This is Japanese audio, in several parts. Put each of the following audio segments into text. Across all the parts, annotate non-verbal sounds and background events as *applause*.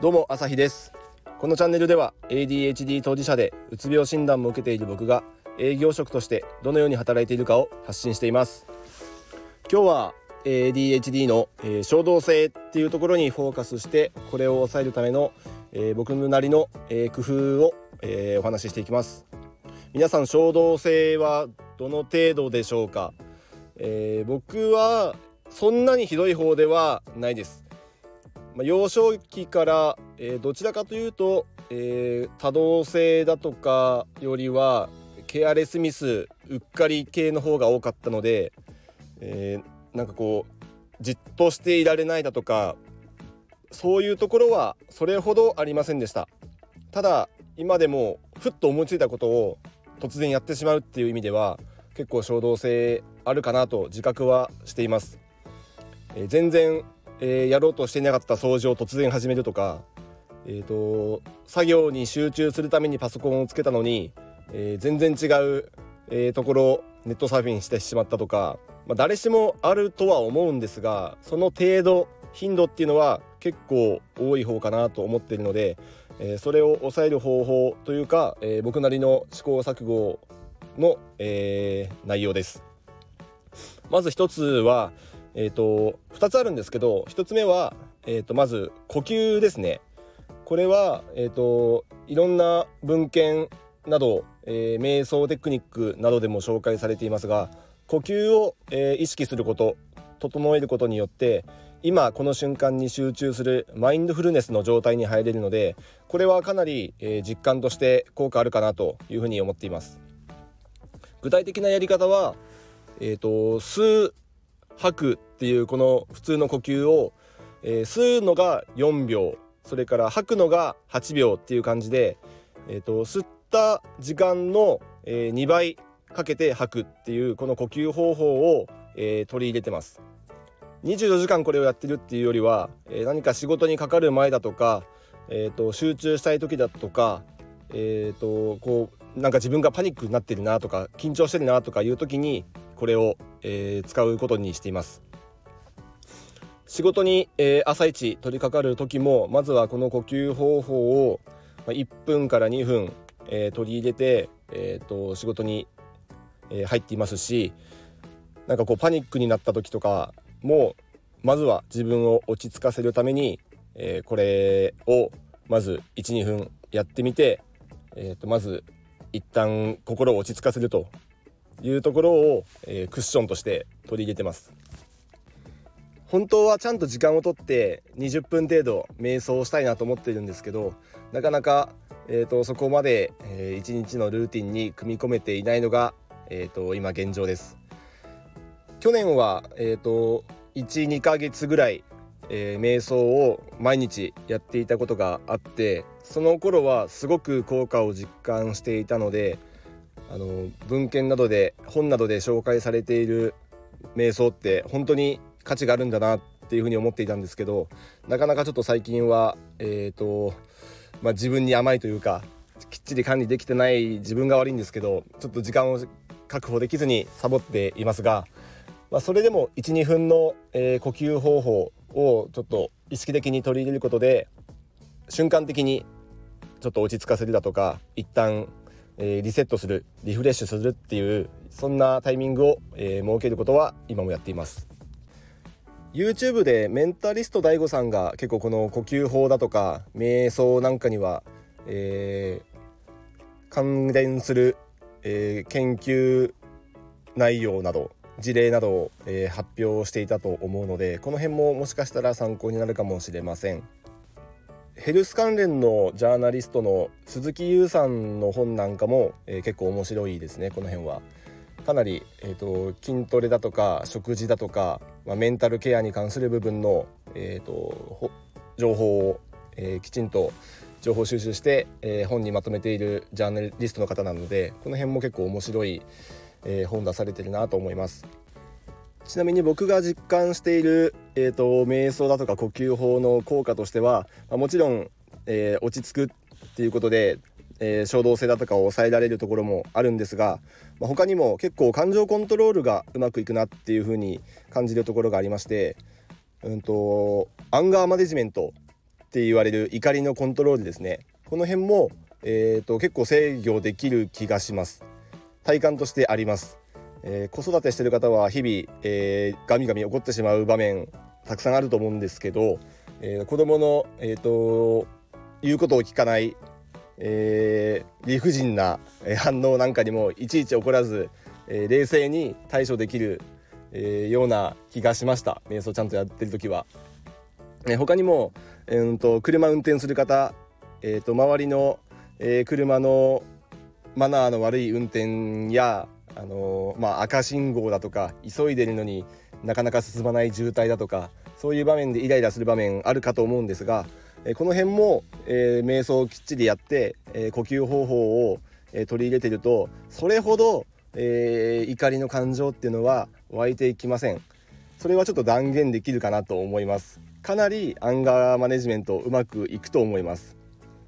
どうも朝日です。このチャンネルでは ADHD 当事者でうつ病診断も受けている僕が営業職としてどのように働いているかを発信しています。今日は ADHD の、えー、衝動性っていうところにフォーカスしてこれを抑えるための、えー、僕のなりの、えー、工夫を、えお話ししていきます。皆さん衝動性はどの程度でしょうか、え僕はそんなにひどい方ではないです。まあ、幼少期から、えー、どちらかというと、えー、多動性だとかよりはケアレスミスうっかり系の方が多かったので、えー、なんかこうじっとしていられないだとかそういうところはそれほどありませんでした。ただ今でもふっと思いついたことを突然やってしまうっていう意味では結構衝動性あるかなと自覚はしています、えー、全然えー、やろうとしていなかった掃除を突然始めるとか、えーと、作業に集中するためにパソコンをつけたのに、えー、全然違う、えー、ところネットサーフィンしてしまったとか、まあ、誰しもあるとは思うんですがその程度頻度っていうのは結構多い方かなと思っているので、えー、それを抑える方法というか、えー、僕なりの試行錯誤の、えー、内容です。まず一つは、えーと、2つあるんですけど1つ目は、えーと、まず呼吸ですね。これは、えーと、いろんな文献など、えー、瞑想テクニックなどでも紹介されていますが呼吸を、えー、意識すること整えることによって今この瞬間に集中するマインドフルネスの状態に入れるのでこれはかなり、えー、実感として効果あるかなというふうに思っています。具体的なやり方はえっ、ー、と吸う吐くっていうこの普通の呼吸を、えー、吸うのが4秒それから吐くのが8秒っていう感じで、えーと、吸った時間の、えー、2倍かけて吐くっていうこの呼吸方法を、えー、取り入れてます。24時間これをやってるっていうよりは、えー、何か仕事にかかる前だとか、えーと、集中したい時だとか、えーとこうなんか自分がパニックになってるなとか緊張してるなとかいう時にこれを、えー、使うことにしています。仕事に、えー、朝一取り掛かる時もまずはこの呼吸方法を1分から2分、えー、取り入れて、えーと、仕事に、え入っていますしなんかこうパニックになった時とかもまずは自分を落ち着かせるために、えこれをまず12分やってみて、えーとまず一旦心を落ち着かせるというところを、えー、クッションとして取り入れてます。本当はちゃんと時間をとって20分程度瞑想をしたいなと思ってるんですけどなかなか、えーと、そこまで、えー、1日のルーティンに組み込めていないのが、えーと、今現状です。去年は、えーと、12ヶ月ぐらい、えー、瞑想を毎日やっていたことがあってその頃はすごく効果を実感していたのであの文献などで本などで紹介されている瞑想って本当に価値があるんだなっていうふうに思っていたんですけどなかなかちょっと最近はえ、ー、と、まあ、自分に甘いというかきっちり管理できてない自分が悪いんですけどちょっと時間を確保できずにサボっていますが、まあ、それでも12分の、えー、呼吸方法をちょっと意識的に取り入れることで瞬間的にちょっと落ち着かせるだとか一旦えー、リセットするリフレッシュするっていうそんなタイミングを、えー、設けることは今もやっています。YouTube でメンタリスト DAIGO さんが結構この呼吸法だとか瞑想なんかには、えー、関連する、え研究内容など事例などを、え発表していたと思うのでこの辺ももしかしたら参考になるかもしれません。ヘルス関連のジャーナリストの鈴木優さんの本なんかも、えー、結構面白いですねこの辺は。かなり、えーと、筋トレだとか食事だとか、まあ、メンタルケアに関する部分の、えーと、情報を、えー、きちんと情報収集して、えー、本にまとめているジャーナリストの方なのでこの辺も結構面白い、えー、本出されてるなと思います。ちなみに僕が実感している、えーと、瞑想だとか呼吸法の効果としては、まあ、もちろん、えー、落ち着くっていうことで、えー、衝動性だとかを抑えられるところもあるんですが、まあ、他にも結構感情コントロールがうまくいくなっていう風に感じるところがありまして、うんと、アンガーマネジメントって言われる怒りのコントロールですねこの辺も、えーと、結構制御できる気がします体感としてあります、えー、子育てしてる方は日々、えー、ガミガミ怒ってしまう場面たくさんあると思うんですけど、えー、子供のえっ、ー、と言うことを聞かないえー、理不尽な反応なんかにもいちいち怒らず、えー、冷静に対処できる、えー、ような気がしました瞑想ちゃんとやってる時は。えー、他にも、えー、と車運転する方、えー、と周りの、えー、車のマナーの悪い運転や、あのー、まあ、赤信号だとか急いでるのになかなか進まない渋滞だとかそういう場面でイライラする場面あるかと思うんですがえこの辺も、えー、瞑想をきっちりやって、えー、呼吸方法を、えー、取り入れてるとそれほど、え怒りの感情っていうのは湧いていきません。それはちょっと断言できるかなと思います。かなりアンガーマネジメントうまくいくと思います。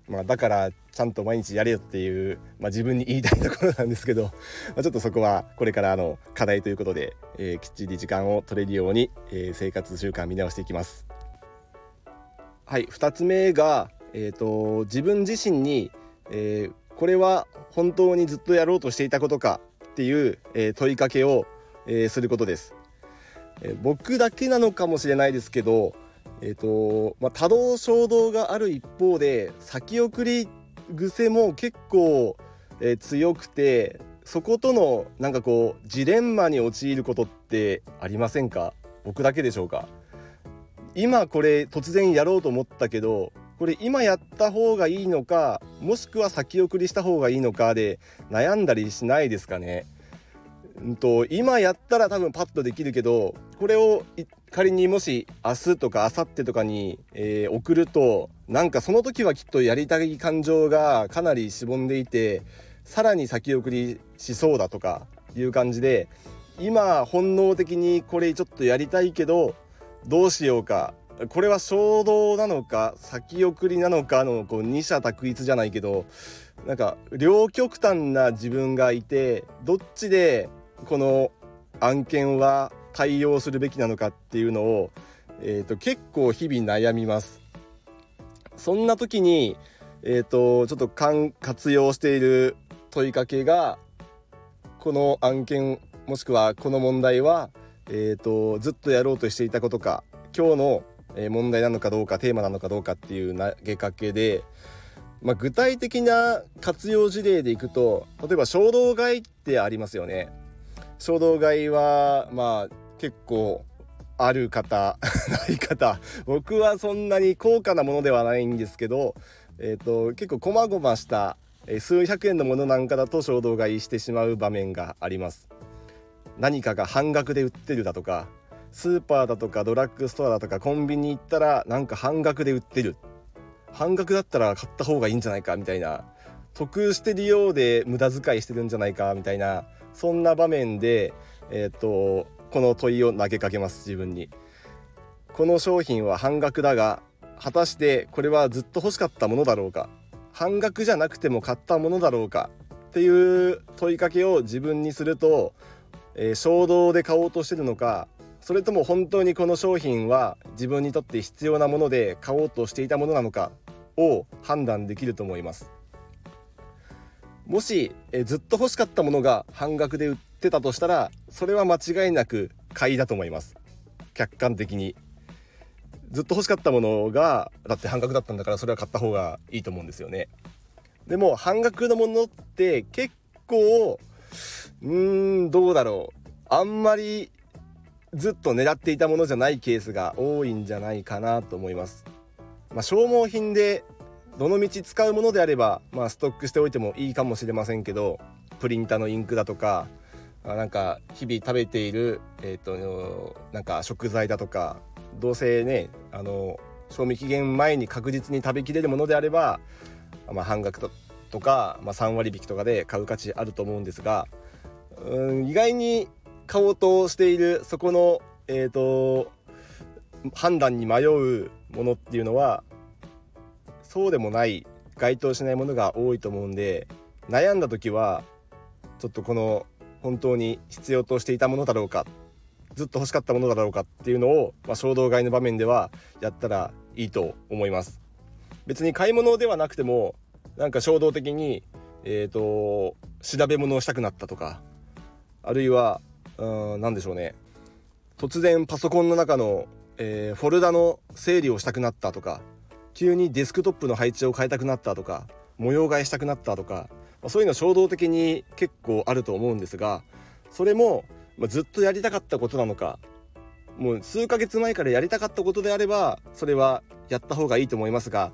まあ、だからちゃんと毎日やれよっていう、まあ、自分に言いたいところなんですけど、まあ、ちょっとそこはこれからの課題ということで、えー、きっちり時間を取れるように、えー、生活習慣見直していきます。はい2つ目が、えーと、自分自身に、えー、これは本当にずっとやろうとしていたことかっていう、えー、問いかけを、えー、することです、え僕だけなのかもしれないですけどえーとまあ、多動衝動がある一方で先送り癖も結構、えー、強くてそことのなんかこうジレンマに陥ることってありませんか？僕だけでしょうか？今これ突然やろうと思ったけどこれ今やった方がいいのかもしくは先送りした方がいいのかで悩んだりしないですかね？うんと今やったら多分パッとできるけどこれを仮にもし明日とか明後日とかに、えー、送るとなんかその時はきっとやりたい感情がかなりしぼんでいてさらに先送りしそうだとかいう感じで今本能的にこれちょっとやりたいけどどうしようかこれは衝動なのか先送りなのかのこう二者択一じゃないけどなんか両極端な自分がいてどっちでこの案件は対応するべきなのかっていうのを、えーと、結構日々悩みます。そんな時に、えーと、ちょっと活用している問いかけがこの案件もしくはこの問題はえーと、ずっとやろうとしていたことか今日の問題なのかどうかテーマなのかどうかっていう投げかけで、まあ、具体的な活用事例でいくと例えば衝動買いってありますよね。衝動買いはまあ結構ある方 *laughs* ない方。僕はそんなに高価なものではないんですけど、えーと、結構こまごました数百円のものなんかだと衝動買いしてしまう場面があります。何かが半額で売ってるだとかスーパーだとかドラッグストアだとかコンビニ行ったらなんか半額で売ってる。半額だったら買った方がいいんじゃないかみたいな。得してるようで無駄遣いしてるんじゃないかみたいな。そんな場面で、えーと、この問いを投げかけます自分に。この商品は半額だが果たしてこれはずっと欲しかったものだろうか。半額じゃなくても買ったものだろうか。っていう問いかけを自分にするとえー、衝動で買おうとしてるのかそれとも本当にこの商品は自分にとって必要なもので買おうとしていたものなのかを判断できると思います。もし、えー、ずっと欲しかったものが半額で売ってたとしたらそれは間違いなく買いだと思います。客観的に。ずっと欲しかったものがだって半額だったんだからそれは買った方がいいと思うんですよね。でも半額のものって結構うーんどうだろう。あんまりずっと狙っていたものじゃないケースが多いんじゃないかなと思います。まあ、消耗品でどのみち使うものであれば、まあ、ストックしておいてもいいかもしれませんけどプリンターのインクだとかなんか日々食べている、えーと、なんか食材だとかどうせねあの賞味期限前に確実に食べきれるものであれば、まあ、半額とか、まあ、3割引きとかで買う価値あると思うんですがうん意外に買おうとしているそこの、えーと、判断に迷うものっていうのはそうでもない該当しないものが多いと思うんで悩んだ時はちょっとこの本当に必要としていたものだろうかずっと欲しかったものだろうかっていうのを、まあ、衝動買いの場面ではやったらいいと思います。別に買い物ではなくてもなんか衝動的にえーと、調べ物をしたくなったとかあるいはうん何でしょうね。突然パソコンの中の、えー、フォルダの整理をしたくなったとか急にデスクトップの配置を変えたくなったとか模様替えしたくなったとか、まあ、そういうの衝動的に結構あると思うんですがそれも、まあ、ずっとやりたかったことなのかもう数ヶ月前からやりたかったことであればそれはやった方がいいと思いますが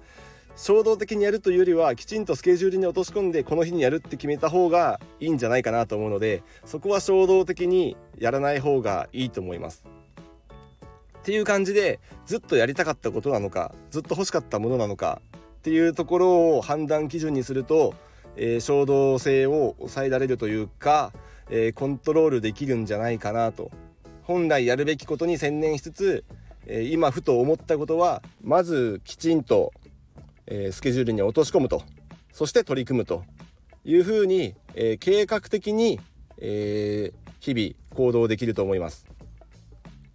衝動的にやるというよりはきちんとスケジュールに落とし込んでこの日にやるって決めた方がいいんじゃないかなと思うのでそこは衝動的にやらない方がいいと思います。っていう感じでずっとやりたかったことなのかずっと欲しかったものなのかっていうところを判断基準にすると、えー、衝動性を抑えられるというか、えー、コントロールできるんじゃないかなと。本来やるべきことに専念しつつ、えー、今ふと思ったことはまずきちんとえ、スケジュールに落とし込むと。そして取り組むと。いうふうに、え、計画的に、え、日々行動できると思います。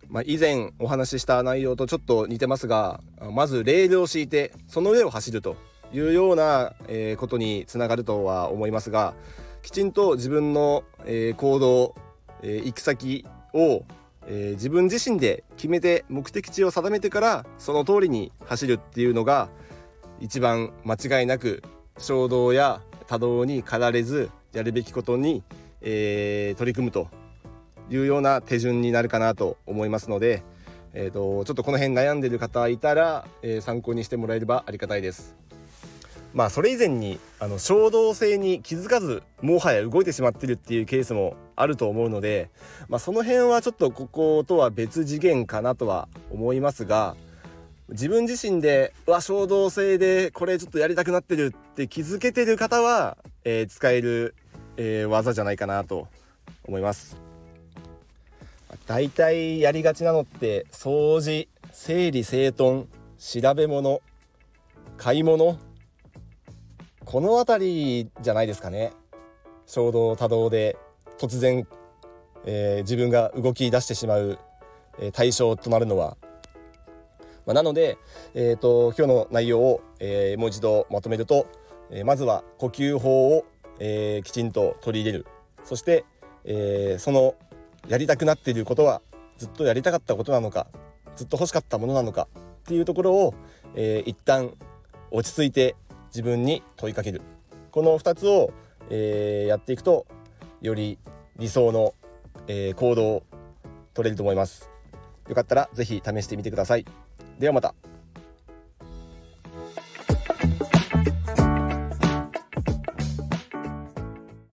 まあ、以前お話しした内容とちょっと似てますがまずレールを敷いてその上を走ると。いうような、えことにつながるとは思いますがきちんと自分の、え行動、え行く先を、え自分自身で決めて目的地を定めてからその通りに走るっていうのが、一番間違いなく衝動や多動に駆られずやるべきことに、え、取り組むというような手順になるかなと思いますので、えーと、ちょっとこの辺悩んでる方いたら、えー、参考にしてもらえればありがたいです。まあそれ以前にあの衝動性に気づかずもはや動いてしまってるっていうケースもあると思うので、まあ、その辺はちょっとこことは別次元かなとは思いますが、自分自身でうわ衝動性でこれちょっとやりたくなってるって気づけてる方は、えー、使える、えー、技じゃないかなと思います。大体やりがちなのって掃除整理整頓調べ物買い物この辺りじゃないですかね。衝動多動で突然、えー、自分が動き出してしまう、え対象となるのは。まあ、なので、えーと、今日の内容を、えー、もう一度まとめると、えー、まずは呼吸法を、えー、きちんと取り入れる。そして、えそのやりたくなっていることはずっとやりたかったことなのかずっと欲しかったものなのかっていうところを、えー、一旦落ち着いて自分に問いかけるこの2つを、えやっていくとより理想の、え行動を取れると思いますよかったら是非試してみてください。ではまた。